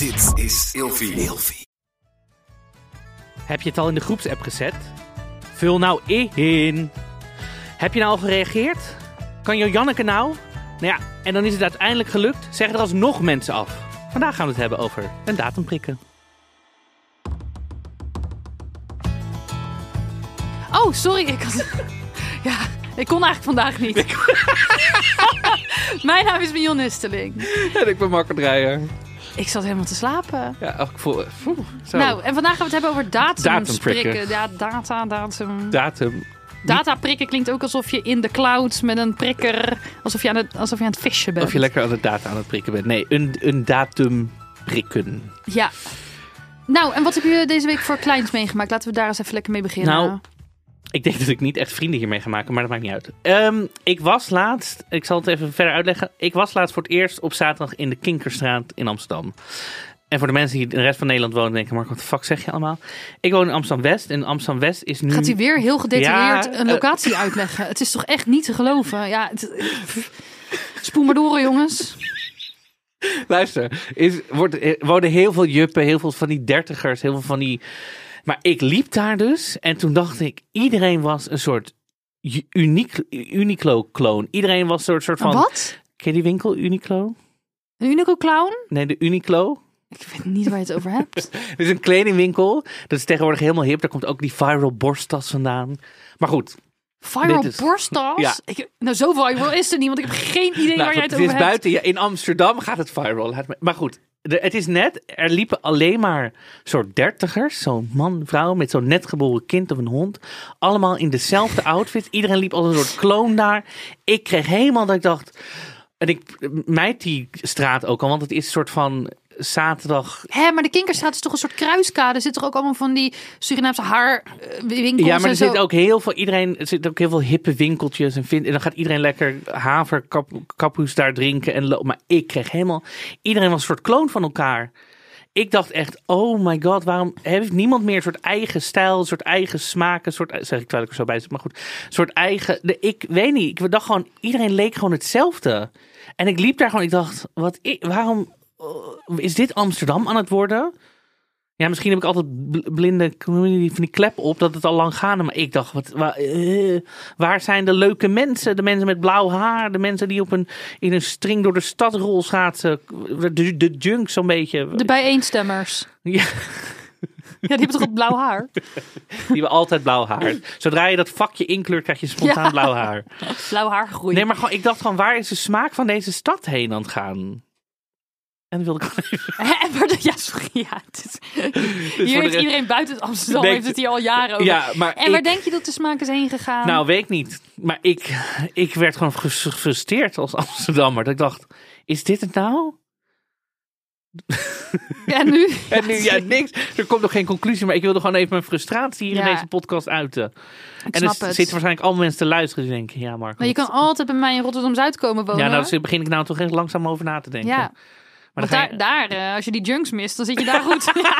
Dit is Ilfie. Ilfie. Heb je het al in de groepsapp gezet? Vul nou in. Heb je nou al gereageerd? Kan Janneke nou? Nou ja, en dan is het uiteindelijk gelukt. Zeggen er alsnog mensen af. Vandaag gaan we het hebben over een datum prikken. Oh, sorry. Ik had... Ja, ik kon eigenlijk vandaag niet. Mijn naam is Mion Nusteling. En ik ben Marco Dreyer. Ik zat helemaal te slapen. Ja, ik voel... Zo. Nou, en vandaag gaan we het hebben over datum, Datum prikken. prikken. Ja, data, datum. datum. Data prikken klinkt ook alsof je in de cloud met een prikker... Alsof je aan het, alsof je aan het vissen bent. Of je lekker aan het data aan het prikken bent. Nee, een, een datum prikken. Ja. Nou, en wat heb je deze week voor kleins meegemaakt? Laten we daar eens even lekker mee beginnen. Nou, Ik denk dat ik niet echt vrienden hiermee ga maken, maar dat maakt niet uit. Ehm, ik was laatst, ik zal het even verder uitleggen. Ik was laatst voor het eerst op zaterdag in de Kinkerstraat in Amsterdam. En voor de mensen die in de rest van Nederland wonen, denken: Mark, wat de fuck zeg je allemaal? Ik woon in Amsterdam West. En Amsterdam West is nu. Gaat hij weer heel gedetailleerd Ja, een eh, locatie uitleggen? Het is toch echt niet te geloven? Ja, het, spoel maar door, jongens. Luister, is, wordt, er wonen heel veel juppen, heel veel van die dertigers, heel veel van die. Maar ik liep daar dus en toen dacht ik: iedereen was een soort uniek, Uniqlo-kloon. Iedereen was een soort, soort van. Wat? Ken je die winkel, Uniqlo? Een Unico Clown? Nee, de Uniqlo. Ik weet niet waar je het over hebt. Het is een kledingwinkel. Dat is tegenwoordig helemaal hip. Daar komt ook die viral borsttas vandaan. Maar goed. Viral is- borsttas? Ja. Ik, nou, zo viral is het niet, want ik heb geen idee Nou, waar jij het het over is hebt. buiten. Ja, in Amsterdam gaat het viral. Maar goed. De- het is net, er liepen alleen maar soort dertigers, zo'n man, vrouw met zo'n net geboren kind of een hond. Allemaal in dezelfde outfit. Iedereen liep als een soort kloon daar. Ik kreeg helemaal dat ik dacht, en ik mijd die straat ook al, want het is een soort van zaterdag Hé, maar de Kinkerstraat is toch een soort kruiskade? Er zitten toch ook allemaal van die Surinaamse haarwinkels Ja, maar er zit ook heel veel, iedereen, er zitten ook heel veel hippe winkeltjes en, vind, en dan gaat iedereen lekker haverkapoes daar drinken en Maar ik kreeg helemaal, iedereen was een soort kloon van elkaar. Ik dacht echt, oh my god, waarom heeft niemand meer een soort eigen stijl, een soort eigen smaak, een soort, zeg ik terwijl ik er zo bij zit, maar goed, een soort eigen, de, ik weet niet, ik dacht gewoon, iedereen leek gewoon hetzelfde. En ik liep daar gewoon, ik dacht, wat, waarom is dit Amsterdam aan het worden? Ja, misschien heb ik altijd bl- blinde die- van die klep op dat het al lang gaande. Maar ik dacht, wat, waar, eh, waar zijn de leuke mensen? De mensen met blauw haar, de mensen die op een, in een string door de stad rolschaatsen. De, de junk zo'n beetje. De bijeenstemmers. Ja, Ja, die hebben toch ook blauw haar? die hebben altijd blauw haar. Zodra je dat vakje inkleurt, krijg je spontaan Ja. blauw haar. Blauw haar gegroeid. Nee, maar gewoon, ik dacht gewoon, waar is de smaak van deze stad heen aan het gaan? En wilde ik gewoon even... Ja, sorry. Ja, is- voor hier heeft iedereen buiten Amsterdam heeft het hier al jaren over. Ja, maar en waar denk je dat de smaak is heen gegaan? Nou, weet ik niet. Maar ik, ik werd gewoon gefrustreerd als Amsterdammer. Dat ik dacht, is dit het nou? en nu? En nu, ja, niks. Er komt nog geen conclusie, maar ik wilde gewoon even mijn frustratie hier in deze podcast uiten. Ik en er zitten waarschijnlijk allemaal mensen te luisteren die denken, ja Marco. Maar je kan altijd bij mij in Rotterdam-Zuid komen wonen. Ja, nou daar begin ik nou toch echt langzaam over na te denken. Ja. Maar daar, je- daar eh, als je die junks mist, dan zit je daar goed. ja.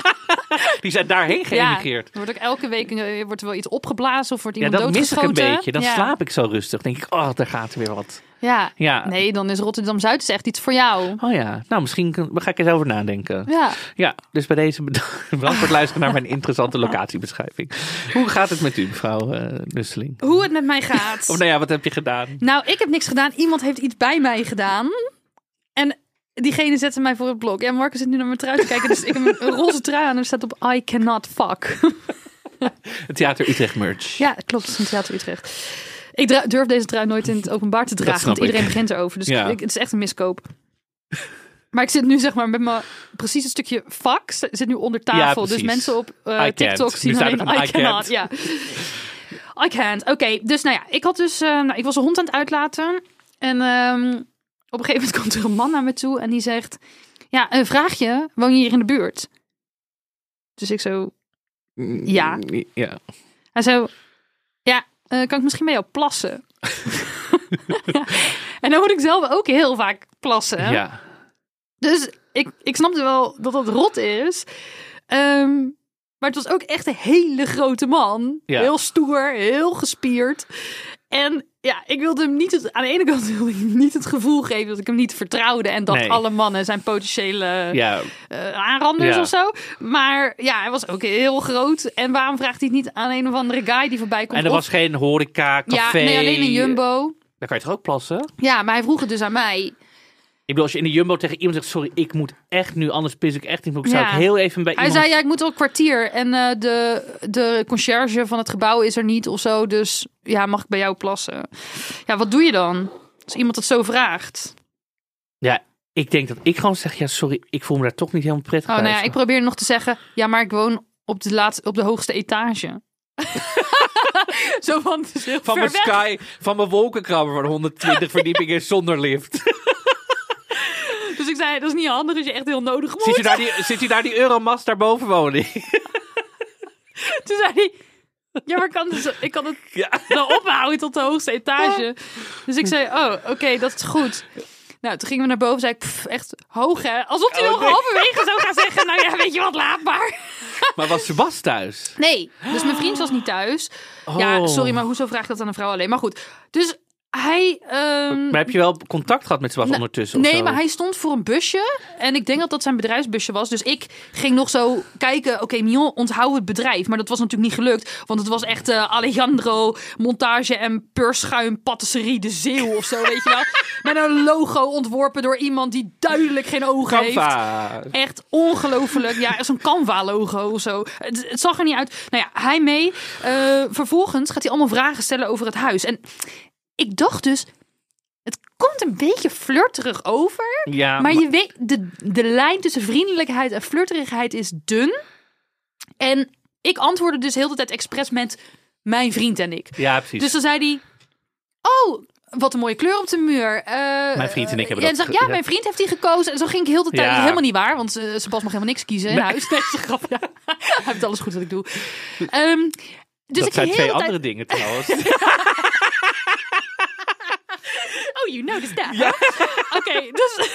die zijn daarheen Ja. geëmigreerd. Er wordt ook elke week eh, wordt er wel iets opgeblazen of wordt Ja, iemand dat mis ik een doodgeschoten. beetje. Dan ja. slaap ik zo rustig. denk ik, oh, daar gaat er weer wat. Ja. Ja. Nee, dan is Rotterdam-Zuid echt iets voor jou. Oh ja, nou misschien kan- ga ik eens over nadenken. Ja. Ja, dus bij deze bedankt voor het luisteren naar mijn interessante locatiebeschrijving. Hoe gaat het met u, mevrouw eh Nusseling? Hoe het met mij gaat. Of nou ja, wat heb je gedaan? Nou, ik heb niks gedaan. Iemand heeft iets bij mij gedaan. En diegene zette mij voor het blok. Ja, Marcus zit nu naar mijn trui te kijken. Dus ik heb een, roze trui aan en er staat op I cannot fuck. Het Theater Utrecht merch. Ja, klopt. Het is een theater Utrecht. Ik durf deze trui nooit in het openbaar te dragen, want iedereen ik. begint erover. Dus Ja. ik- het is echt een miskoop. Maar ik zit nu zeg maar met mijn precies een stukje fuck zit nu onder tafel. dus mensen op eh. TikTok Nu zien er alleen I I cannot. can't. Ja. I can't. Oké, dus nou ja, ik had dus, eh, nou, ik was een hond aan het uitlaten en ehm, op een gegeven moment komt er een man naar me toe en die zegt, ja, een vraagje, woon je hier in de buurt? Dus ik zo, Ja. Ja. hij zo, ja, eh, kan ik misschien bij jou plassen? en dan moet ik zelf ook heel vaak plassen. ja. Dus ik, ik snapte wel dat dat rot is. Ehm, maar het was ook echt een hele grote man. Ja. Heel stoer, heel gespierd. En ja, ik wilde hem niet het, aan de ene kant wilde ik niet het gevoel geven dat ik hem niet vertrouwde en dacht Nee. alle mannen zijn potentiële Ja, eh, aanranders Ja. of zo. Maar ja, hij was ook heel groot. En waarom vraagt hij het niet aan een of andere guy die voorbij komt? en er Of- was geen horeca, café. ja, nee, alleen een Jumbo. Daar kan je toch ook plassen? Ja, maar hij vroeg het dus aan mij. Ik bedoel, als je in de Jumbo tegen iemand zegt... Sorry, ik moet echt nu, anders pis ik echt niet. Ik zou Ja. ik heel even bij Hij iemand... zei, ja, ik moet al een kwartier. En eh, de, de conciërge van het gebouw is er niet of zo. Dus ja, mag ik bij jou plassen? Ja, wat doe je dan? Als iemand het zo vraagt. Ja, ik denk dat ik gewoon zeg... Ja, sorry, ik voel me daar toch niet helemaal prettig Oh, bij. nou ja, ik probeer nog te zeggen. Ja, maar ik woon op de, laatste, op de hoogste etage. zo van, Van mijn weg. sky, van mijn wolkenkrabber van 120 verdiepingen zonder lift. Zei, dat is niet handig als je echt heel nodig moet. Zit je daar die, zit je daar die Euromast daarboven wonen? Toen zei hij, ja, maar ik kan, dus, ik kan het ja. dan ophouden tot de hoogste etage. Dus ik zei, oh, oké, dat is goed. Nou, toen gingen we naar boven, zei ik, "Pff, echt hoog hè. Alsof hij Oh, nog nee. halverwege zou gaan zeggen, nou ja, weet je wat, laat maar. Maar was Sebas thuis? Nee, dus mijn vriend was niet thuis. Ja, Oh. sorry, maar hoezo vraag ik dat aan een vrouw alleen? Maar goed, dus hij... ehm, Maar heb je wel contact gehad met Sebas Nou, ondertussen? Nee, maar hij stond voor een busje. En ik denk dat dat zijn bedrijfsbusje was. Dus ik ging nog zo kijken. Oké, Mion, onthoud het bedrijf. Maar dat was natuurlijk niet gelukt. Want het was echt eh, Alejandro Montage en Purschuim Patisserie de Zeeuw of zo, weet je wel. Met een logo ontworpen door iemand die duidelijk geen ogen heeft. Canva. Echt ongelooflijk. Ja, zo'n Canva-logo of zo. Het, het zag er niet uit. Nou ja, hij mee. Eh, vervolgens gaat hij allemaal vragen stellen over het huis. En ik dacht dus, het komt een beetje flirterig over. Ja, Maar je weet, de, de lijn tussen vriendelijkheid en flirterigheid is dun. En ik antwoordde dus heel de tijd expres met mijn vriend en ik. ja, precies. Dus dan zei hij, oh, wat een mooie kleur op de muur. Eh, Mijn vriend en ik hebben ja, dat zag ja, mijn vriend heeft die gekozen. En zo ging ik heel de tijd. Ja. Dat is helemaal niet waar, want uh, Sebas mag helemaal niks kiezen in huis. Nee, dat is een grap, ja. Hij heeft alles goed wat ik doe. Ehm, dus dat ik zijn twee tijd- andere dingen trouwens. You noticed that. Oké, dus...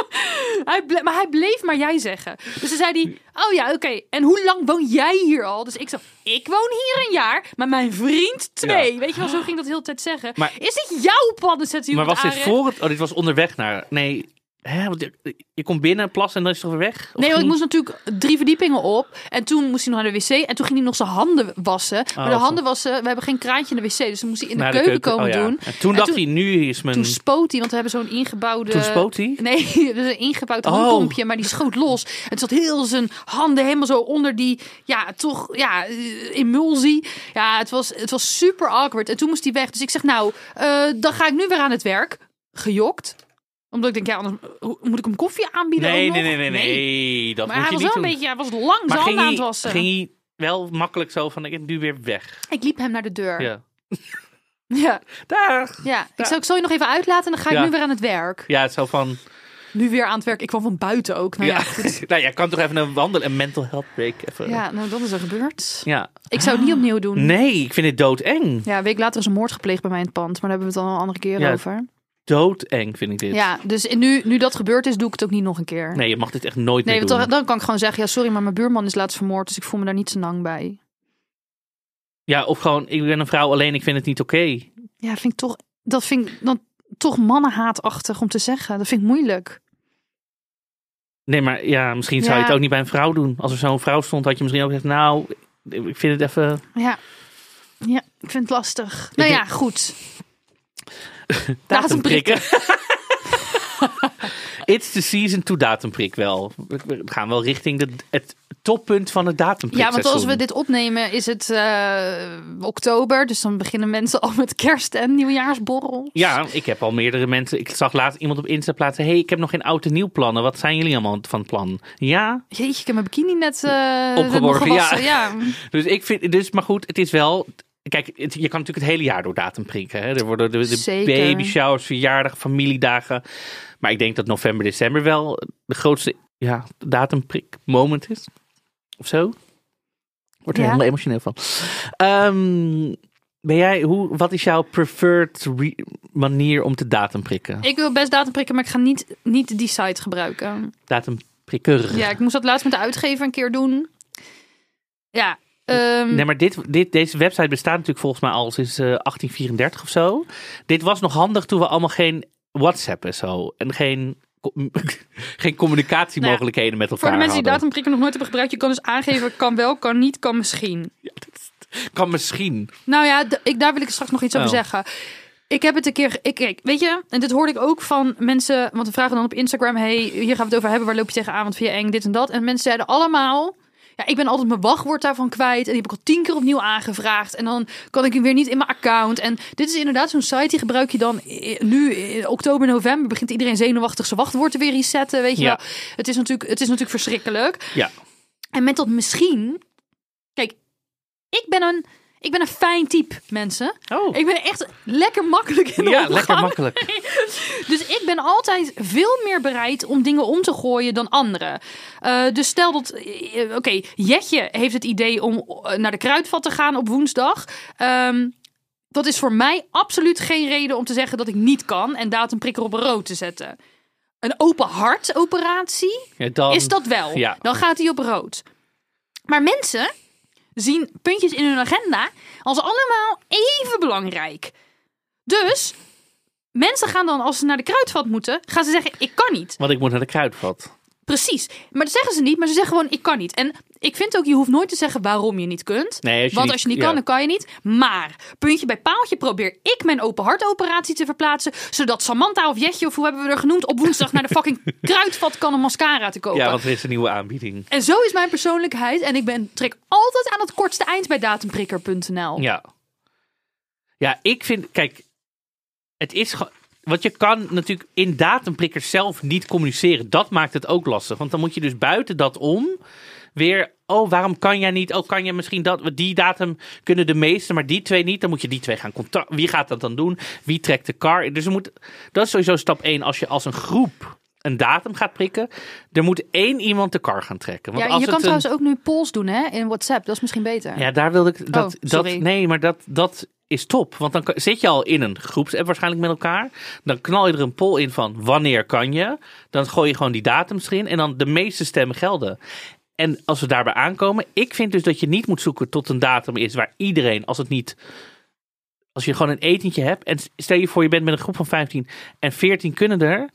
hij ble- maar hij bleef maar jij zeggen. Dus toen zei hij, oh ja, oké. En hoe lang woon jij hier al? Dus ik zo, ik woon hier een jaar, maar mijn vriend twee. Ja. Weet je wel, zo ging dat de hele tijd zeggen. Maar- is dit jouw paddenset? maar was dit voor het... Oh, dit was onderweg naar... Nee, hè, want je, je komt binnen, plassen en dan is het toch weer weg? Of Nee, want ik moest natuurlijk drie verdiepingen op. En toen moest hij nog naar de wc. En toen ging hij nog zijn handen wassen. Maar de handen wassen, we hebben geen kraantje in de wc. Dus dan moest hij in de keuken, komen oh doen. En toen En dacht hij, nu is mijn... Toen spoot hij, want we hebben zo'n ingebouwde... Toen spoot hij? Nee, dus een ingebouwd Oh. handpompje, maar die schoot los. En het zat heel zijn handen helemaal zo onder die, ja, toch, ja, eh, emulsie. Ja, het was, het was super awkward. En toen moest hij weg. Dus ik zeg, nou, eh, dan ga ik nu weer aan het werk. Gejokt. Omdat ik denk, ja, anders, hoe- moet ik hem koffie aanbieden Nee, ook nee, nog? nee, nee, nee. Dat Maar moet hij je was niet wel een beetje, hij was lang zijn Maar ging handen aan het hij, wassen. ging hij wel makkelijk zo van, ik nu weer weg? Ik liep hem naar de deur. Ja, Ja. ja. Dag! Ik zou ik zal je nog even uitlaten en dan ga ik Ja. nu weer aan het werk. Ja, het zo van... Nu weer aan het werk. Ik kwam van buiten ook. Nou ja, Ja, goed. nou, jij kan toch even een wandel, een mental health break even... Ja, nou dat is er gebeurd. Ja. Ik zou het niet opnieuw doen. Nee, ik vind het doodeng. Ja, een week later is een moord gepleegd bij mij in het pand. Maar daar hebben we het dan een andere keer Ja. over. Doodeng vind ik dit. Ja, dus nu, nu dat gebeurd is, doe ik het ook niet nog een keer. Nee, je mag dit echt nooit Nee, meer want doen. dan, dan kan ik gewoon zeggen, ja sorry, maar mijn buurman is laatst vermoord. Dus ik voel me daar niet zo lang bij. Ja, of gewoon, ik ben een vrouw alleen, ik vind het niet oké. Ja, vind ik toch, dat vind ik dan toch mannenhaatachtig om te zeggen. Dat vind ik moeilijk. Nee, maar ja, misschien zou je het ook niet bij een vrouw doen. Als er zo'n vrouw stond, had je misschien ook gezegd, nou, ik vind het even... Ja, ja ik vind het lastig. Nou ja, goed. Datum prikken. It's the season to datumprik wel. We gaan wel richting de, het toppunt van het datumprik Ja, want als we dit opnemen is het eh, oktober. Dus dan beginnen mensen al met kerst en nieuwjaarsborrel. Ja, ik heb al meerdere mensen... Ik zag laatst iemand op Insta plaatsen... hey, ik heb nog geen oud en nieuw plannen. Wat zijn jullie allemaal van plan? Ja, Jeetje, ik heb mijn bikini net eh Opgeborgen, ja. Ja. dus ik vind... Dus, maar goed, het is wel... Kijk, het- je kan natuurlijk het hele jaar door datum prikken. Hè? Er worden de, baby showers, verjaardag, familiedagen. Maar ik denk dat november, december wel de grootste ja, datumprik moment is. Of zo. Wordt er Ja. helemaal emotioneel van. Ehm, ben jij, hoe, wat is jouw preferred re- manier om te datumprikken? Ik wil best datum prikken, maar ik ga niet, niet die site gebruiken. Datumprikker. Ja, ik moest dat laatst met de uitgever een keer doen. Ja, Ehm, Nee, maar dit, dit, deze website bestaat natuurlijk volgens mij al sinds eh, 1834 of zo. Dit was nog handig toen we allemaal geen WhatsApp en zo. En geen, geen communicatiemogelijkheden met elkaar voor de mensen die datumprikken nog nooit hebben gebruikt, je kan dus aangeven, kan wel, kan niet, kan misschien. Kan misschien. Nou ja, ik, daar wil ik straks nog iets over Oh. zeggen. Ik heb het een keer. Ik, kijk, weet je, en dit hoorde ik ook van mensen. Want we vragen dan op Instagram: hey, hier gaan we het over hebben. Waar loop je tegenaan? Want vind je eng, dit en dat. En mensen zeiden allemaal. Ja, ik ben altijd mijn wachtwoord daarvan kwijt. En die heb ik al tien keer opnieuw aangevraagd. En dan kan ik hem weer niet in mijn account. En dit is inderdaad zo'n site die gebruik je dan i- nu in oktober, november. Begint iedereen zenuwachtig zijn wachtwoord te weer resetten. Weet je Ja. wel. Het is, natuurlijk, het is natuurlijk verschrikkelijk. Ja. En met dat misschien. Kijk, ik ben een, ik ben een fijn type, mensen. Oh, Ik ben echt lekker makkelijk in de ja, omgang. lekker makkelijk. Dus ik ben altijd veel meer bereid om dingen om te gooien dan anderen. Eh, dus stel dat, eh, oké, Jetje heeft het idee om eh, naar de kruidvat te gaan op woensdag. Ehm, dat is voor mij absoluut geen reden om te zeggen dat ik niet kan en datumprikker op rood te zetten. Een open hart operatie Ja, dan, is dat wel. Ja. Dan gaat hij op rood. Maar mensen zien puntjes in hun agenda als allemaal even belangrijk. Dus mensen gaan dan, als ze naar de kruidvat moeten, gaan ze zeggen: Ik kan niet. Want ik moet naar de kruidvat. Precies. Maar dat zeggen ze niet, maar ze zeggen gewoon: Ik kan niet. En ik vind ook, je hoeft nooit te zeggen waarom je niet kunt. Nee, als je Want niet- als je niet ja. kan, dan kan je niet. Maar, puntje bij paaltje, probeer ik mijn open hartoperatie te verplaatsen. Zodat Samantha of Jetje, of hoe hebben we er genoemd, op woensdag naar de fucking kruidvat kan een mascara te kopen. Ja, want er is een nieuwe aanbieding. En zo is mijn persoonlijkheid. En ik ben, trek altijd aan het kortste eind bij datumprikker.nl. Ja. Ja, ik vind, kijk, het is gewoon. Want je kan natuurlijk in datumprikkers zelf niet communiceren. Dat maakt het ook lastig. Want dan moet je dus buiten dat om weer. Oh, waarom kan jij niet? Oh, kan jij misschien dat? Die datum kunnen de meesten, maar die twee niet. Dan moet je die twee gaan contact. Wie gaat dat dan doen? Wie trekt de car? Dus er moet, dat is sowieso stap 1. Als je als een groep een datum gaat prikken, er moet één iemand de car gaan trekken. Want Ja, als je kan een- trouwens ook nu polls doen hè, in WhatsApp. Dat is misschien beter. ja, daar wilde ik. Dat, Oh, dat, nee, maar dat, dat is top. Want dan zit je al in een groepsapp waarschijnlijk met elkaar. Dan knal je er een poll in van wanneer kan je. Dan gooi je gewoon die datums erin. En dan de meeste stemmen gelden. En als we daarbij aankomen, ik vind dus dat je niet moet zoeken tot een datum is waar iedereen, als het niet. Als je gewoon een etentje hebt en stel je voor je bent met een groep van 15 en 14 kunnen er,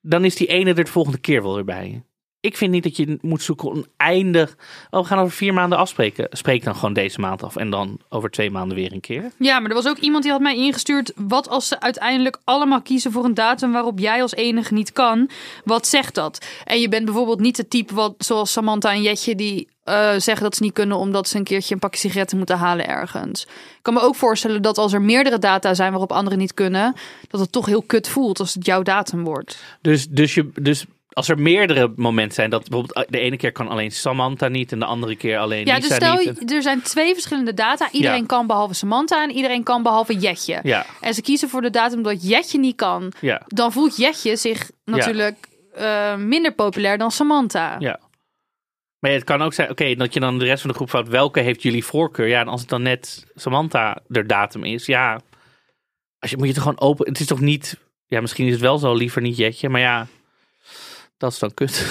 dan is die ene er de volgende keer wel weer bij. Ik vind niet dat je moet zoeken een eindig. Oh, we gaan over vier maanden afspreken. Spreek dan gewoon deze maand af en dan over twee maanden weer een keer. Ja, maar er was ook iemand die had mij ingestuurd. Wat als ze uiteindelijk allemaal kiezen voor een datum waarop jij als enige niet kan? Wat zegt dat? En je bent bijvoorbeeld niet het type wat, zoals Samantha en Jetje, die eh, zeggen dat ze niet kunnen omdat ze een keertje een pakje sigaretten moeten halen ergens. Ik kan me ook voorstellen dat als er meerdere data zijn waarop anderen niet kunnen, dat het toch heel kut voelt als het jouw datum wordt. Dus, dus, je, dus als er meerdere momenten zijn dat bijvoorbeeld de ene keer kan alleen Samantha niet en de andere keer alleen Ja, Lisa dus stel, niet. er zijn twee verschillende data. Iedereen Ja. kan behalve Samantha en iedereen kan behalve Jetje. Ja, En ze kiezen voor de datum dat Jetje niet kan. ja, Dan voelt Jetje zich natuurlijk eh, minder populair dan Samantha. ja. Maar het kan ook zijn, oké, dat je dan de rest van de groep vraagt, welke heeft jullie voorkeur? Ja, en als het dan net Samantha de datum is, ja, als je, moet je het gewoon open, het is toch niet, ja, misschien is het wel zo, liever niet Jetje, maar ja, dat is dan kut.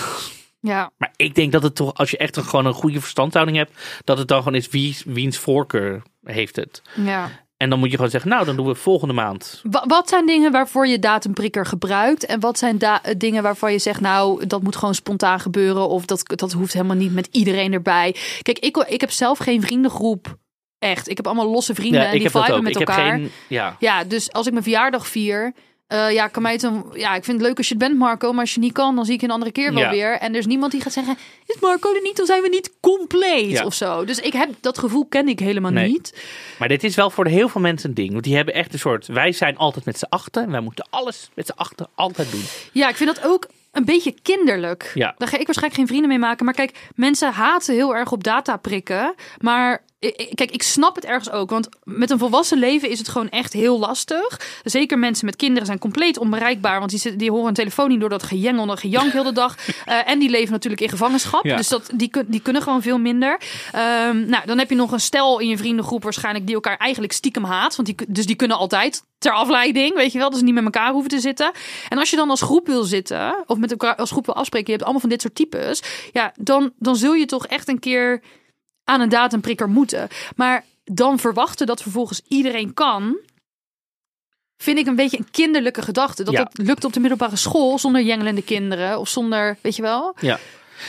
Ja. Maar ik denk dat het toch, als je echt een, gewoon een goede verstandhouding hebt, dat het dan gewoon is wie, wiens voorkeur heeft het. ja. En dan moet je gewoon zeggen, nou, dan doen we volgende maand. Wa- Wat zijn dingen waarvoor je datumprikker gebruikt? En wat zijn eh, dingen waarvan je zegt, nou, dat moet gewoon spontaan gebeuren. Of dat, dat hoeft helemaal niet met iedereen erbij. Kijk, ik, ik heb zelf geen vriendengroep. Echt. Ik heb allemaal losse vrienden en die viben met ik elkaar. heb geen, ja, Ja, dus als ik mijn verjaardag vier. Eh, ja, kan mij het ja, ik vind het leuk als je het bent, Marco. Maar als je niet kan, dan zie ik je een andere keer wel Ja. weer. En er is niemand die gaat zeggen: Is Marco er niet? Dan zijn we niet compleet Ja. of zo. Dus ik heb dat gevoel ken ik helemaal Nee. niet. maar dit is wel voor heel veel mensen een ding. Want die hebben echt een soort, wij zijn altijd met z'n achten. En wij moeten alles met z'n achten altijd doen. Ja, ik vind dat ook een beetje kinderlijk. Ja. Daar ga ik waarschijnlijk geen vrienden mee maken. Maar kijk, mensen haten heel erg op data prikken. Maar kijk, ik snap het ergens ook. Want met een volwassen leven is het gewoon echt heel lastig. Zeker mensen met kinderen zijn compleet onbereikbaar. Want die, zitten- die horen een telefoon niet door dat gejengel en gejank heel de dag. Eh, en die leven natuurlijk in gevangenschap. Ja. Dus dat, die, die kunnen gewoon veel minder. Ehm, nou, dan heb je nog een stel in je vriendengroep waarschijnlijk die elkaar eigenlijk stiekem haat. Want die, dus die kunnen altijd ter afleiding, weet je wel. Dus niet met elkaar hoeven te zitten. En als je dan als groep wil zitten, of met elkaar als groep wil afspreken, je hebt allemaal van dit soort types. Ja, dan, dan zul je toch echt een keer aan een datumprikker moeten. Maar dan verwachten dat vervolgens iedereen kan. Vind ik een beetje een kinderlijke gedachte. Dat Ja. het lukt op de middelbare school zonder jengelende kinderen. Of zonder, weet je wel? Ja.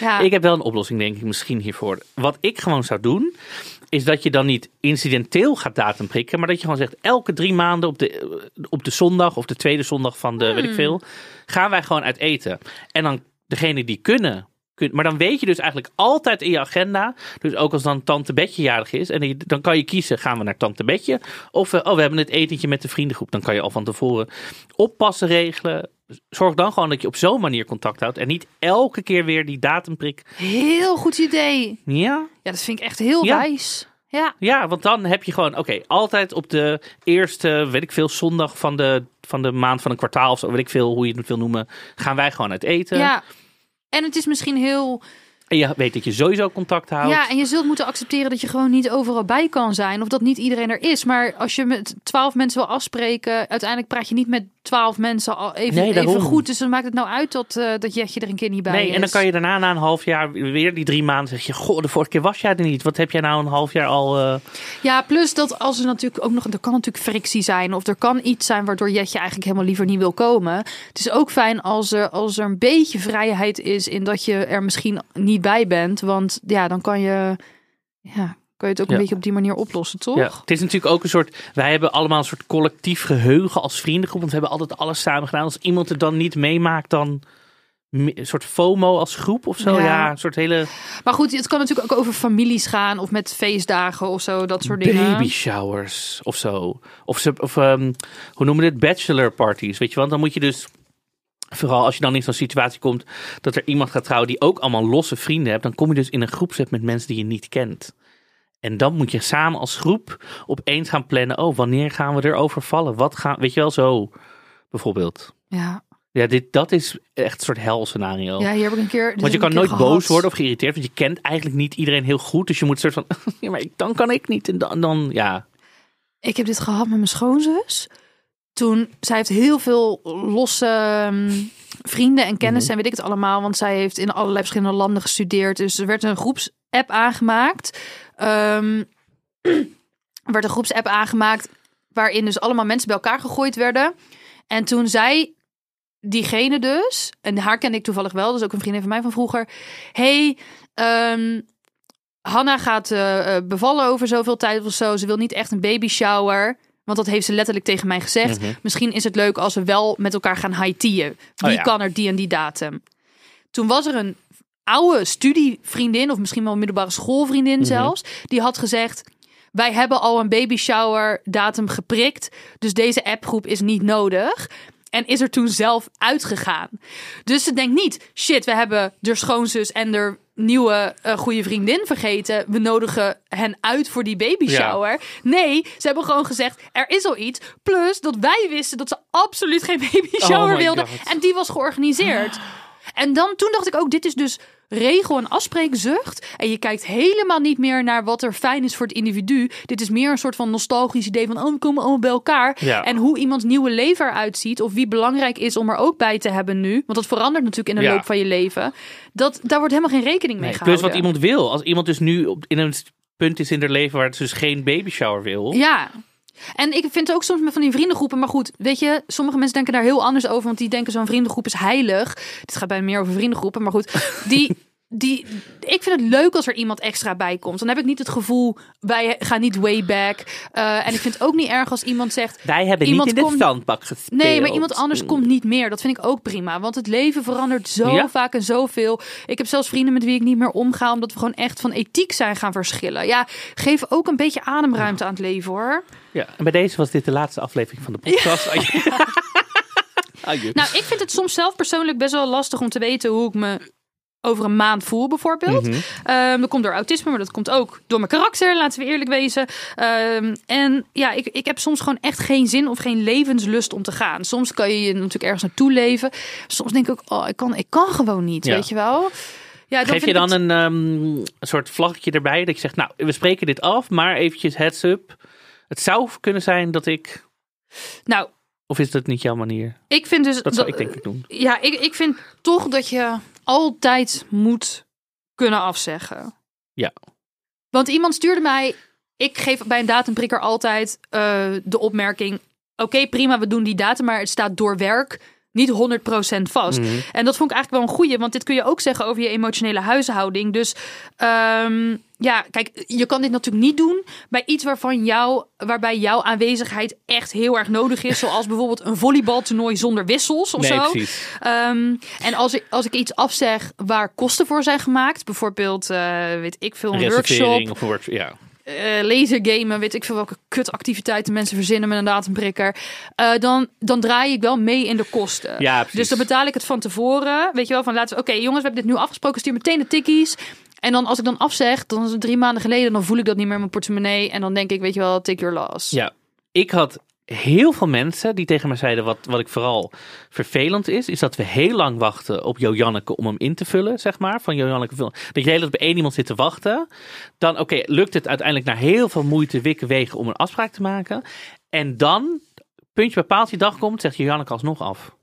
Ja, Ik heb wel een oplossing, denk ik, misschien hiervoor. Wat ik gewoon zou doen, is dat je dan niet incidenteel gaat datum prikken, maar dat je gewoon zegt, elke drie maanden op de, eh, op de zondag of de tweede zondag van de, weet Hmm. ik veel, gaan wij gewoon uit eten. En dan degene die kunnen, maar dan weet je dus eigenlijk altijd in je agenda, dus ook als dan tante Betje jarig is, en dan kan je kiezen, gaan we naar tante Betje, of eh, oh, we hebben het etentje met de vriendengroep. Dan kan je al van tevoren oppassen regelen. Zorg dan gewoon dat je op zo'n manier contact houdt en niet elke keer weer die datumprik heel goed idee. ja, Ja, dat vind ik echt heel Ja. wijs. Ja, ja, want dan heb je gewoon, oké, altijd op de eerste, weet ik veel, zondag van de, van de maand van een kwartaal of zo, weet ik veel hoe je het wil noemen, gaan wij gewoon uit eten. ja. En het is misschien heel En je weet dat je sowieso contact houdt. Ja, en je zult moeten accepteren dat je gewoon niet overal bij kan zijn. Of dat niet iedereen er is. Maar als je met twaalf mensen wil afspreken, uiteindelijk praat je niet met twaalf mensen al even, Nee, even goed. Dus dan maakt het nou uit dat, eh, dat Jetje er een keer niet bij Nee, is. en dan kan je daarna na een half jaar weer die drie maanden zeg je, goh, de vorige keer was jij er niet. Wat heb jij nou een half jaar al? eh, Ja, plus dat als er natuurlijk ook nog, er kan natuurlijk frictie zijn. Of er kan iets zijn waardoor Jetje eigenlijk helemaal liever niet wil komen. Het is ook fijn als er, als er een beetje vrijheid is in dat je er misschien niet bij bent. Want ja, dan kan je, ja, kan je het ook Ja. een beetje op die manier oplossen, toch? Ja, het is natuurlijk ook een soort. Wij hebben allemaal een soort collectief geheugen als vriendengroep. Want we hebben altijd alles samen gedaan. Als iemand het dan niet meemaakt, dan een soort FOMO als groep of zo. Ja. Ja, een soort hele Maar goed, het kan natuurlijk ook over families gaan of met feestdagen of zo, dat soort dingen. baby showers of zo. Of, ze, of ehm, hoe noemen we dit? Bachelor parties. Weet je, want dan moet je dus. Vooral als je dan in zo'n situatie komt dat er iemand gaat trouwen die ook allemaal losse vrienden hebt, dan kom je dus in een groepset met mensen die je niet kent. En dan moet je samen als groep opeens gaan plannen. Oh, wanneer gaan we erover vallen? Wat gaan, weet je wel, zo bijvoorbeeld. Ja. Ja, dit, dat is echt een soort hel scenario. ja, hier heb ik een keer. Want je kan nooit boos worden of geïrriteerd, want je kent eigenlijk niet iedereen heel goed. Dus je moet een soort van, ja, maar ik- dan kan ik niet. En dan, dan ja. Ik heb dit gehad met mijn schoonzus. Toen, zij heeft heel veel losse ehm, vrienden en kennissen en weet ik het allemaal. Want zij heeft in allerlei verschillende landen gestudeerd. Dus er werd een groepsapp aangemaakt. Ehm, er werd een groepsapp aangemaakt waarin dus allemaal mensen bij elkaar gegooid werden. En toen zei diegene dus, en haar kende ik toevallig wel, dus ook een vriendin van mij van vroeger. hey, ehm, Hanna gaat eh, eh, bevallen over zoveel tijd of zo. Ze wil niet echt een baby shower. Want dat heeft ze letterlijk tegen mij gezegd. Mhm. Misschien is het leuk als we wel met elkaar gaan high-teaen. Wie Oh ja. kan er die en die datum? Toen was er een oude studievriendin, of misschien wel een middelbare schoolvriendin Mhm. zelfs, die had gezegd: Wij hebben al een baby shower datum geprikt, dus deze appgroep is niet nodig. En is er toen zelf uitgegaan. Dus ze denkt niet: shit, we hebben de schoonzus en de nieuwe eh, goede vriendin vergeten. We nodigen hen uit voor die baby Ja. shower. Nee, ze hebben gewoon gezegd: er is al iets. Plus dat wij wisten dat ze absoluut geen baby shower Oh my wilden. God. En die was georganiseerd. En dan toen dacht ik ook, dit is dus regel en afspreekzucht. En je kijkt helemaal niet meer naar wat er fijn is voor het individu. Dit is meer een soort van nostalgisch idee van, oh, we komen allemaal bij elkaar. Ja. En hoe iemands nieuwe leven eruit ziet. Of wie belangrijk is om er ook bij te hebben nu. Want dat verandert natuurlijk in de Ja. loop van je leven. Dat, daar wordt helemaal geen rekening mee Nee, plus gehouden. wat iemand wil. Als iemand dus nu op, in een punt is in haar leven waar het dus geen baby shower wil. Ja. En ik vind het ook soms met van die vriendengroepen. Maar goed, weet je, sommige mensen denken daar heel anders over. Want die denken zo'n vriendengroep is heilig. Dit gaat bij meer over vriendengroepen. Maar goed, die, die, ik vind het leuk als er iemand extra bij komt. Dan heb ik niet het gevoel, wij gaan niet way back. Eh, en ik vind het ook niet erg als iemand zegt... Wij hebben Iemand niet in komt- de zandbak gespeeld. Nee, maar iemand anders komt niet meer. Dat vind ik ook prima. Want het leven verandert zo Ja. vaak en zoveel. Ik heb zelfs vrienden met wie ik niet meer omga. Omdat we gewoon echt van ethiek zijn gaan verschillen. Ja, geef ook een beetje ademruimte aan het leven hoor. Ja, en bij deze was dit de laatste aflevering van de podcast. Nou, ik vind het soms zelf persoonlijk best wel lastig om te weten hoe ik me over een maand voel, bijvoorbeeld. Mhm. Ehm, dat komt door autisme, maar dat komt ook door mijn karakter, laten we eerlijk wezen. Ehm, en ja, ik, ik heb soms gewoon echt geen zin of geen levenslust om te gaan. Soms kan je je natuurlijk ergens naartoe leven. Soms denk ik ook, oh, ik kan, ik kan gewoon niet, Ja. weet je wel. Ja, Geef je dan het- een, ehm, een soort vlaggetje erbij dat je zegt, nou, we spreken dit af, maar eventjes heads up. Het zou kunnen zijn dat ik, Nou, of is dat niet jouw manier? ik vind dus... Dat zou ik denk ik doen. Ja, ik, ik vind toch dat je altijd moet kunnen afzeggen. Ja. Want iemand stuurde mij, ik geef bij een datumprikker altijd eh, de opmerking, oké prima, we doen die datum, maar het staat door werk niet 100% vast. Mhm. En dat vond ik eigenlijk wel een goeie, want dit kun je ook zeggen over je emotionele huishouding. Dus ehm, ja, kijk, je kan dit natuurlijk niet doen bij iets waarvan jou, waarbij jouw aanwezigheid echt heel erg nodig is. Zoals bijvoorbeeld een volleybaltoernooi zonder wissels of Nee, zo. Ehm, en als ik, als ik iets afzeg waar kosten voor zijn gemaakt, bijvoorbeeld, eh, weet ik veel, Een een workshop, of een workshop, ja. Eh lasergamen, weet ik veel welke kutactiviteiten mensen verzinnen met een datumprikker, eh, dan, dan draai ik wel mee in de kosten. Ja. Dus dan betaal ik het van tevoren. Weet je wel, van laten we, oké jongens, we hebben dit nu afgesproken, stuur meteen de tikkies. En dan als ik dan afzeg, dan is het drie maanden geleden, dan voel ik dat niet meer in mijn portemonnee. En dan denk ik, weet je wel, take your loss. Ja, ik had heel veel mensen die tegen mij zeiden wat, wat ik vooral vervelend is, is dat we heel lang wachten op Jojanneke om hem in te vullen, zeg maar. Van Jojanneke vullen. Dat je tijd bij één iemand zit te wachten. Dan, oké, lukt het uiteindelijk na heel veel moeite, wikken, wegen om een afspraak te maken. En dan, puntje bij paaltje dag komt, zegt Jojanneke alsnog af.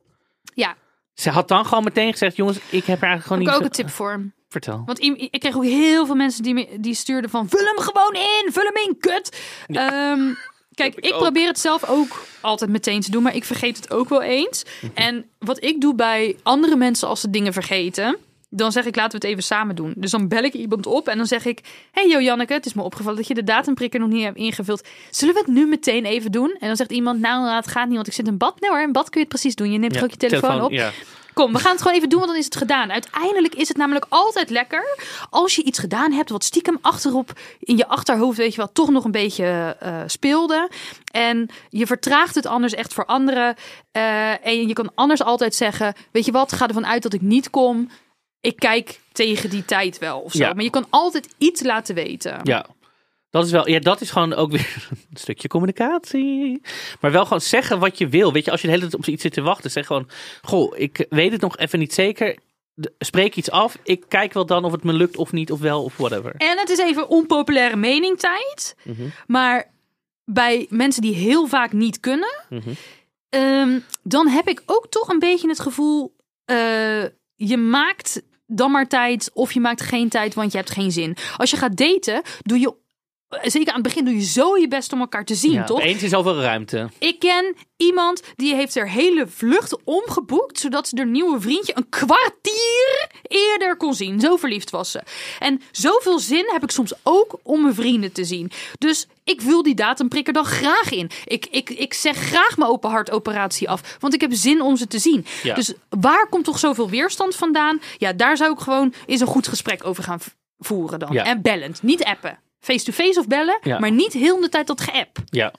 Ja, Ze had dan gewoon meteen gezegd, jongens, ik heb er eigenlijk gewoon heb ik niet... ook een tip voor hem. Vertel. Want ik kreeg ook heel veel mensen die, me, die stuurden van... Vul hem gewoon in, vul hem in, kut. Ehm, kijk, ik probeer het zelf ook altijd meteen te doen, maar ik vergeet het ook wel eens. Mhm. En wat ik doe bij andere mensen als ze dingen vergeten... Dan zeg ik, laten we het even samen doen. Dus dan bel ik iemand op en dan zeg ik... Hey Jo Janneke, het is me opgevallen dat je de datumprikker nog niet hebt ingevuld. Zullen we het nu meteen even doen? En dan zegt iemand, nou, nou, het gaat niet, want ik zit in bad. Nee hoor, in bad kun je het precies doen. Je neemt Ja, ook je telefoon, op. Ja. Kom, we gaan het gewoon even doen, want dan is het gedaan. Uiteindelijk is het namelijk altijd lekker als je iets gedaan hebt wat stiekem achterop in je achterhoofd, weet je wel, toch nog een beetje eh, speelde. En je vertraagt het anders echt voor anderen. Eh, en je kan anders altijd zeggen, weet je wat, ga ervan uit dat ik niet kom. Ik kijk tegen die tijd wel of zo. Ja. Maar je kan altijd iets laten weten. Ja. Dat is wel, ja, dat is gewoon ook weer een stukje communicatie. Maar wel gewoon zeggen wat je wil. Weet je, als je de hele tijd op iets zit te wachten, zeg gewoon: Goh, ik weet het nog even niet zeker. Spreek iets af. Ik kijk wel dan of het me lukt of niet, of wel, of whatever. En het is even onpopulaire mening tijd. Mhm. Maar bij mensen die heel vaak niet kunnen, Mhm. ehm, dan heb ik ook toch een beetje het gevoel, eh, je maakt dan maar tijd of je maakt geen tijd, want je hebt geen zin. Als je gaat daten, doe je, zeker aan het begin, doe je zo je best om elkaar te zien, Ja, toch? Eens in zoveel ruimte. Ik ken iemand die heeft haar hele vlucht omgeboekt, zodat ze haar nieuwe vriendje een kwartier eerder kon zien. Zo verliefd was ze. En zoveel zin heb ik soms ook om mijn vrienden te zien. Dus ik wil die datumprikker dan graag in. Ik, ik, ik zeg graag mijn open hartoperatie af, want ik heb zin om ze te zien. Ja. Dus waar komt toch zoveel weerstand vandaan? Ja, daar zou ik gewoon eens een goed gesprek over gaan voeren dan. Ja. En bellend, niet appen. Face-to-face of bellen, Ja. maar niet heel de tijd dat geapp. Ja,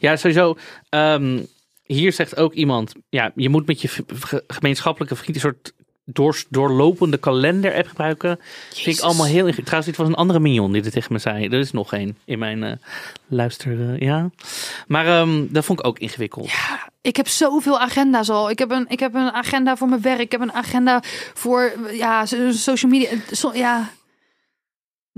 ja sowieso. ehm, hier zegt ook iemand: ja, je moet met je gemeenschappelijke vriend een soort door, doorlopende kalender-app gebruiken. Vind ik allemaal heel ingewikkeld. Trouwens, dit was een andere mignon die dit tegen me zei. Er is nog één in mijn eh luister. eh, ja. Maar ehm, dat vond ik ook ingewikkeld. Ik heb zoveel agenda's al. Ik heb een, ik heb een agenda voor mijn werk. Ik heb een agenda voor ja, so- social media. Ja.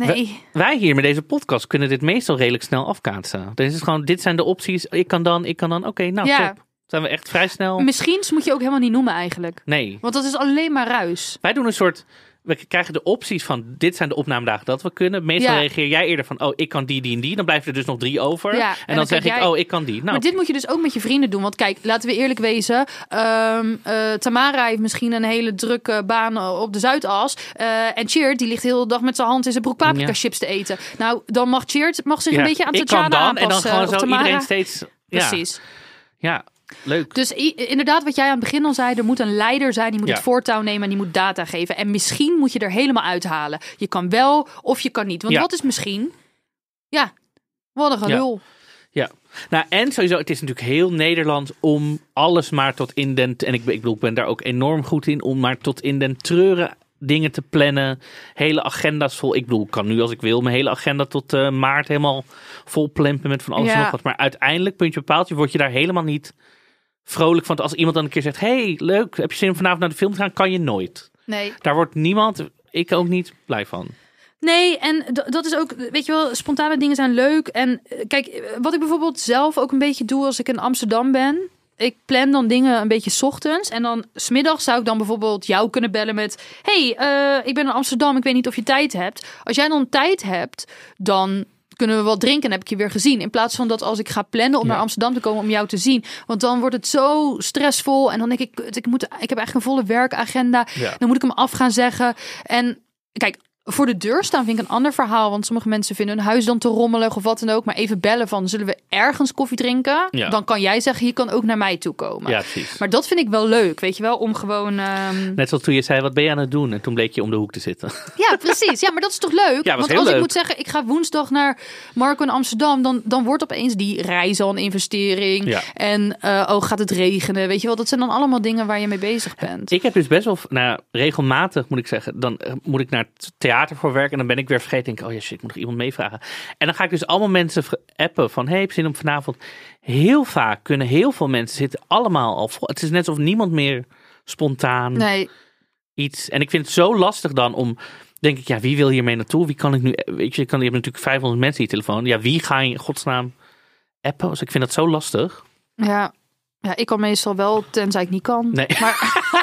Nee. Wij hier met deze podcast kunnen dit meestal redelijk snel afkaatsen. Dus het is gewoon, dit zijn de opties. Ik kan dan, ik kan dan. Oké, nou Ja. top. Zijn we echt vrij snel? Misschien moet je ook helemaal niet noemen eigenlijk. Nee. Want dat is alleen maar ruis. Wij doen een soort. We krijgen de opties van dit zijn de opnamedagen dat we kunnen. Meestal Ja. reageer jij eerder van oh ik kan die, die en die. Dan blijven er dus nog drie over. Ja, en, dan, dan zeg ik jij- oh ik kan die. Nou, Maar dit moet je dus ook met je vrienden doen. Want kijk, laten we eerlijk wezen. ehm, eh, Tamara heeft misschien een hele drukke baan op de Zuidas. Eh, en Cheert, die ligt de hele dag met zijn hand in zijn broek paprika Ja. chips te eten. Nou, dan mag Cheert mag zich een beetje aan Tatjana dan en dan aanpassen. gewoon zo Tamara. iedereen steeds. Precies. ja, leuk. Dus inderdaad, wat jij aan het begin al zei, er moet een leider zijn, die moet Ja. het voortouw nemen en die moet data geven. En misschien moet je er helemaal uithalen. Je kan wel of je kan niet. Want Ja. wat is misschien? Ja, wat een gelul. Ja. Nou, en sowieso, het is natuurlijk heel Nederlands om alles maar tot in den... En ik, ik bedoel, ik ben daar ook enorm goed in. Om maar tot in den treuren dingen te plannen. Hele agenda's vol. Ik bedoel, ik kan nu als ik wil mijn hele agenda tot eh, maart helemaal vol plempen met van alles en nog wat. Maar uiteindelijk, puntje paaltje, word je daar helemaal niet vrolijk van. Als iemand dan een keer zegt, hey, leuk, heb je zin om vanavond naar de film te gaan? Kan je nooit. Nee. Daar wordt niemand, ik ook niet, blij van. Nee, en dat is ook, weet je wel, spontane dingen zijn leuk. En eh, kijk, eh, wat ik bijvoorbeeld zelf ook een beetje doe als ik in Amsterdam ben. ik plan dan dingen een beetje 's ochtends. En dan smiddag zou ik dan bijvoorbeeld jou kunnen bellen met... hey, eh, ik ben in Amsterdam, ik weet niet of je tijd hebt. Als jij dan tijd hebt, dan kunnen we wat drinken en heb ik je weer gezien. In plaats van dat als ik ga plannen om Ja. naar Amsterdam te komen om jou te zien. Want dan wordt het zo stressvol. En dan denk ik, ik, moet, ik heb eigenlijk een volle werkagenda. Ja. Dan moet ik hem af gaan zeggen. En kijk, voor de deur staan vind ik een ander verhaal. Want sommige mensen vinden hun huis dan te rommelig of wat dan ook. Maar even bellen van, zullen we ergens koffie drinken? Ja. Dan kan jij zeggen, je kan ook naar mij toe komen. Ja, precies. Maar dat vind ik wel leuk, weet je wel? Om gewoon... ehm, Net zoals toen je zei, wat ben je aan het doen? En toen bleek je om de hoek te zitten. Ja, precies. Ja, maar dat is toch leuk? Ja, Want als ik leuk. moet zeggen, ik ga woensdag naar Marco in Amsterdam, dan, dan wordt opeens die reis al een investering. Ja. En eh, oh, gaat het regenen? Weet je wel, dat zijn dan allemaal dingen waar je mee bezig bent. Ik heb dus best wel, nou, regelmatig moet ik zeggen, dan eh, moet ik naar het theater voor werk en dan ben ik weer vergeten. Denk ik, oh ja, shit, ik moet nog iemand meevragen. En dan ga ik dus allemaal mensen appen van, hey, heb je zin om vanavond? Heel vaak kunnen heel veel mensen zitten allemaal al vol. Het is net alsof niemand meer spontaan Nee, iets. En ik vind het zo lastig dan om, denk ik, ja, wie wil hiermee naartoe? Wie kan ik nu, weet je, je, kan, je hebt natuurlijk 500 mensen in je telefoon. Ja, wie ga je in godsnaam appen? Dus ik vind dat zo lastig. ja. Ja, ik kan meestal wel, tenzij ik niet kan. Nee. Maar...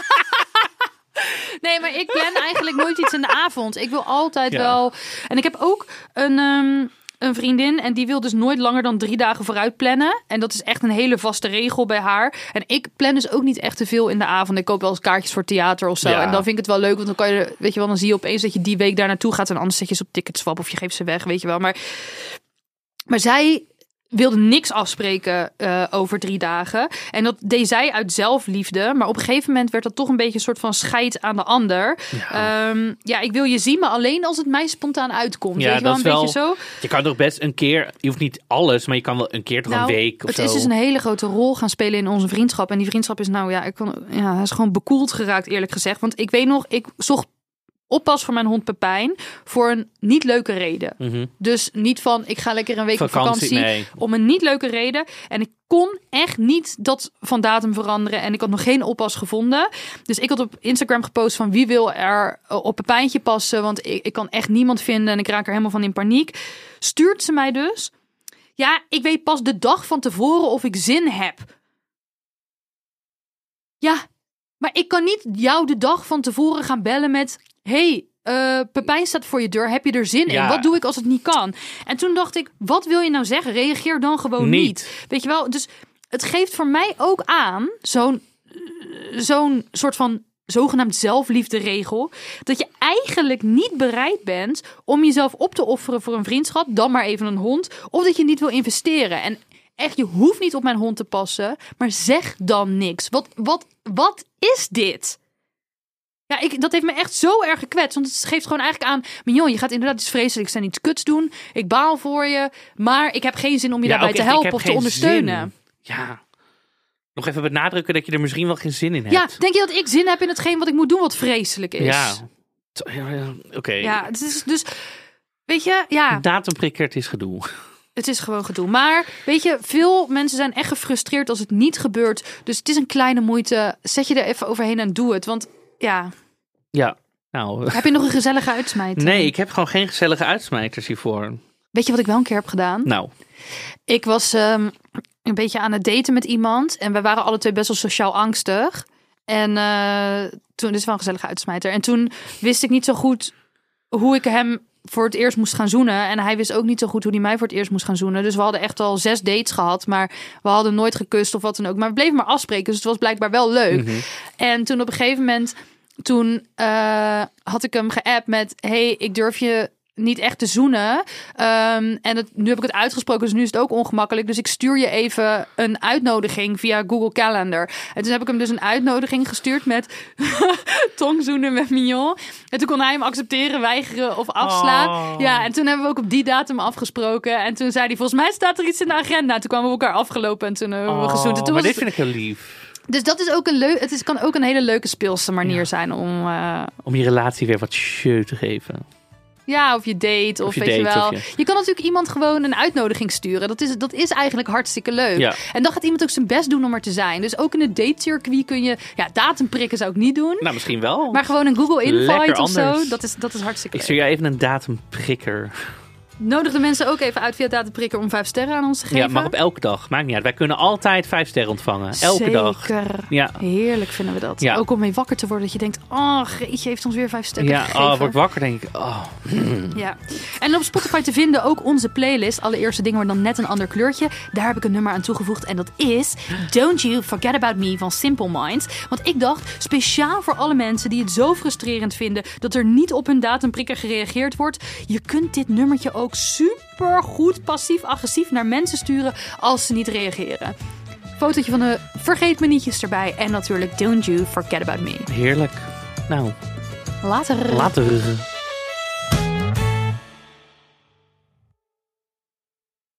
nee, maar ik plan eigenlijk nooit iets in de avond. Ik wil altijd Ja. wel... En ik heb ook een... ehm, een vriendin en die wil dus nooit langer dan drie dagen vooruit plannen. En dat is echt een hele vaste regel bij haar. En ik plan dus ook niet echt te veel in de avond. Ik koop wel eens kaartjes voor theater of zo. Ja. En dan vind ik het wel leuk, want dan kan je, weet je wel, dan zie je opeens dat je die week daar naartoe gaat. En anders zet je ze op ticketswap of je geeft ze weg, weet je wel. Maar, maar zij wilde niks afspreken eh, over drie dagen. En dat deed zij uit zelfliefde. Maar op een gegeven moment werd dat toch een beetje een soort van scheid aan de ander. Ja, ja ik wil je zien, maar alleen als het mij spontaan uitkomt. Ja, weet je wel, dat een is beetje zo. Je kan toch best een keer, je hoeft niet alles, maar je kan wel een keer toch Nou, een week of het zo. is dus een hele grote rol gaan spelen in onze vriendschap. En die vriendschap is nou, ja, ik kon, ja, hij is gewoon bekoeld geraakt, eerlijk gezegd. Want ik weet nog, ik zocht oppas voor mijn hond Pepijn voor een niet leuke reden. Mhm. Dus niet van, ik ga lekker een week op Vakantie, vakantie. nee. Om een niet leuke reden. En ik kon echt niet dat van datum veranderen. En ik had nog geen oppas gevonden. Dus ik had op Instagram gepost van wie wil er eh, op Pepijntje passen. Want ik, ik kan echt niemand vinden en ik raak er helemaal van in paniek. Stuurt ze mij dus. Ja, ik weet pas de dag van tevoren of ik zin heb. Ja, maar ik kan niet jou de dag van tevoren gaan bellen met... hey, eh, Pepijn staat voor je deur. Heb je er zin in? Wat doe ik als het niet kan? En toen dacht ik, wat wil je nou zeggen? Reageer dan gewoon Niet. niet. Weet je wel? Dus het geeft voor mij ook aan, zo'n eh, zo'n soort van zogenaamd zelfliefde regel, dat je eigenlijk niet bereid bent om jezelf op te offeren voor een vriendschap, dan maar even een hond, of dat je niet wil investeren. En echt, je hoeft niet op mijn hond te passen, maar zeg dan niks. Wat, wat, wat is dit? Ja, ik, dat heeft me echt zo erg gekwetst. Want het geeft gewoon eigenlijk aan... Mignon, je gaat inderdaad iets vreselijks en iets kuts doen. Ik baal voor je. Maar ik heb geen zin om je Ja, daarbij te echt, helpen of te ondersteunen. zin. Ja. Nog even benadrukken dat je er misschien wel geen zin in hebt. Ja, denk je dat ik zin heb in hetgeen wat ik moet doen wat vreselijk is? Ja. Ja, ja, Oké. Ja, het is dus... Weet je, ja, Datumprikker, is gedoe. het is gewoon gedoe. Maar weet je, veel mensen zijn echt gefrustreerd als het niet gebeurt. Dus het is een kleine moeite. Zet je er even overheen en doe het. Want ja, Ja. Nou, heb je nog een gezellige uitsmijter? nee, ik heb gewoon geen gezellige uitsmijters hiervoor. Weet je wat ik wel een keer heb gedaan? Nou, Ik was ehm, een beetje aan het daten met iemand. En we waren alle twee best wel sociaal angstig. En eh, toen, dit is wel een gezellige uitsmijter. En toen wist ik niet zo goed hoe ik hem voor het eerst moest gaan zoenen. En hij wist ook niet zo goed hoe hij mij voor het eerst moest gaan zoenen. Dus we hadden echt al zes dates gehad. Maar we hadden nooit gekust of wat dan ook. Maar we bleven maar afspreken. Dus het was blijkbaar wel leuk. En toen op een gegeven moment... Toen eh, had ik hem geappt met... Hey, ik durf je niet echt te zoenen. Ehm, en het, nu heb ik het uitgesproken, dus nu is het ook ongemakkelijk. Dus ik stuur je even een uitnodiging via Google Calendar. En toen heb ik hem dus een uitnodiging gestuurd met tongzoenen met Mignon. En toen kon hij hem accepteren, weigeren of afslaan. Oh. Ja, en toen hebben we ook op die datum afgesproken. En toen zei hij, volgens mij staat er iets in de agenda. Toen kwamen we elkaar afgelopen en toen hebben we gezoend. En Oh, toen maar dit het- vind ik heel lief. Dus dat is ook een leuk. Het is, kan ook een hele leuke speelse manier zijn om. eh, Om je relatie weer wat show te geven. Ja, of je date, of, Of je weet je wel. of je- Je kan natuurlijk iemand gewoon een uitnodiging sturen. Dat is, dat is eigenlijk hartstikke leuk. Ja. En dan gaat iemand ook zijn best doen om er te zijn. Dus ook in het datecircuit kun je... Ja, datum prikken zou ik niet doen. Nou, misschien wel. Maar gewoon een Google Lekker Invite of zo. anders. Dat is, dat is hartstikke ik leuk. stuur jij even een datumprikker. Nodig de mensen ook even uit via Dataprikker om vijf sterren aan ons te geven. Ja, maar op elke dag. Maakt niet uit. Wij kunnen altijd vijf sterren ontvangen. Elke dag. Zeker. Ja. Heerlijk vinden we dat. Ja. Ook om mee wakker te worden. Dat je denkt, oh, Greetje heeft ons weer vijf sterren Ja, gegeven. oh, word wakker denk ik. Oh. Ja. En op Spotify te vinden ook onze playlist. Allereerste dingen, maar dan net een ander kleurtje. Daar heb ik een nummer aan toegevoegd. En dat is Don't You Forget About Me van Simple Minds. Want ik dacht, speciaal voor alle mensen die het zo frustrerend vinden... dat er niet op hun datumprikker gereageerd wordt. Je kunt dit nummertje ook super goed passief-agressief naar mensen sturen... als ze niet reageren. Fotootje van de vergeet me nietjes erbij. En natuurlijk Don't You Forget About Me. Heerlijk. Nou, Later. later.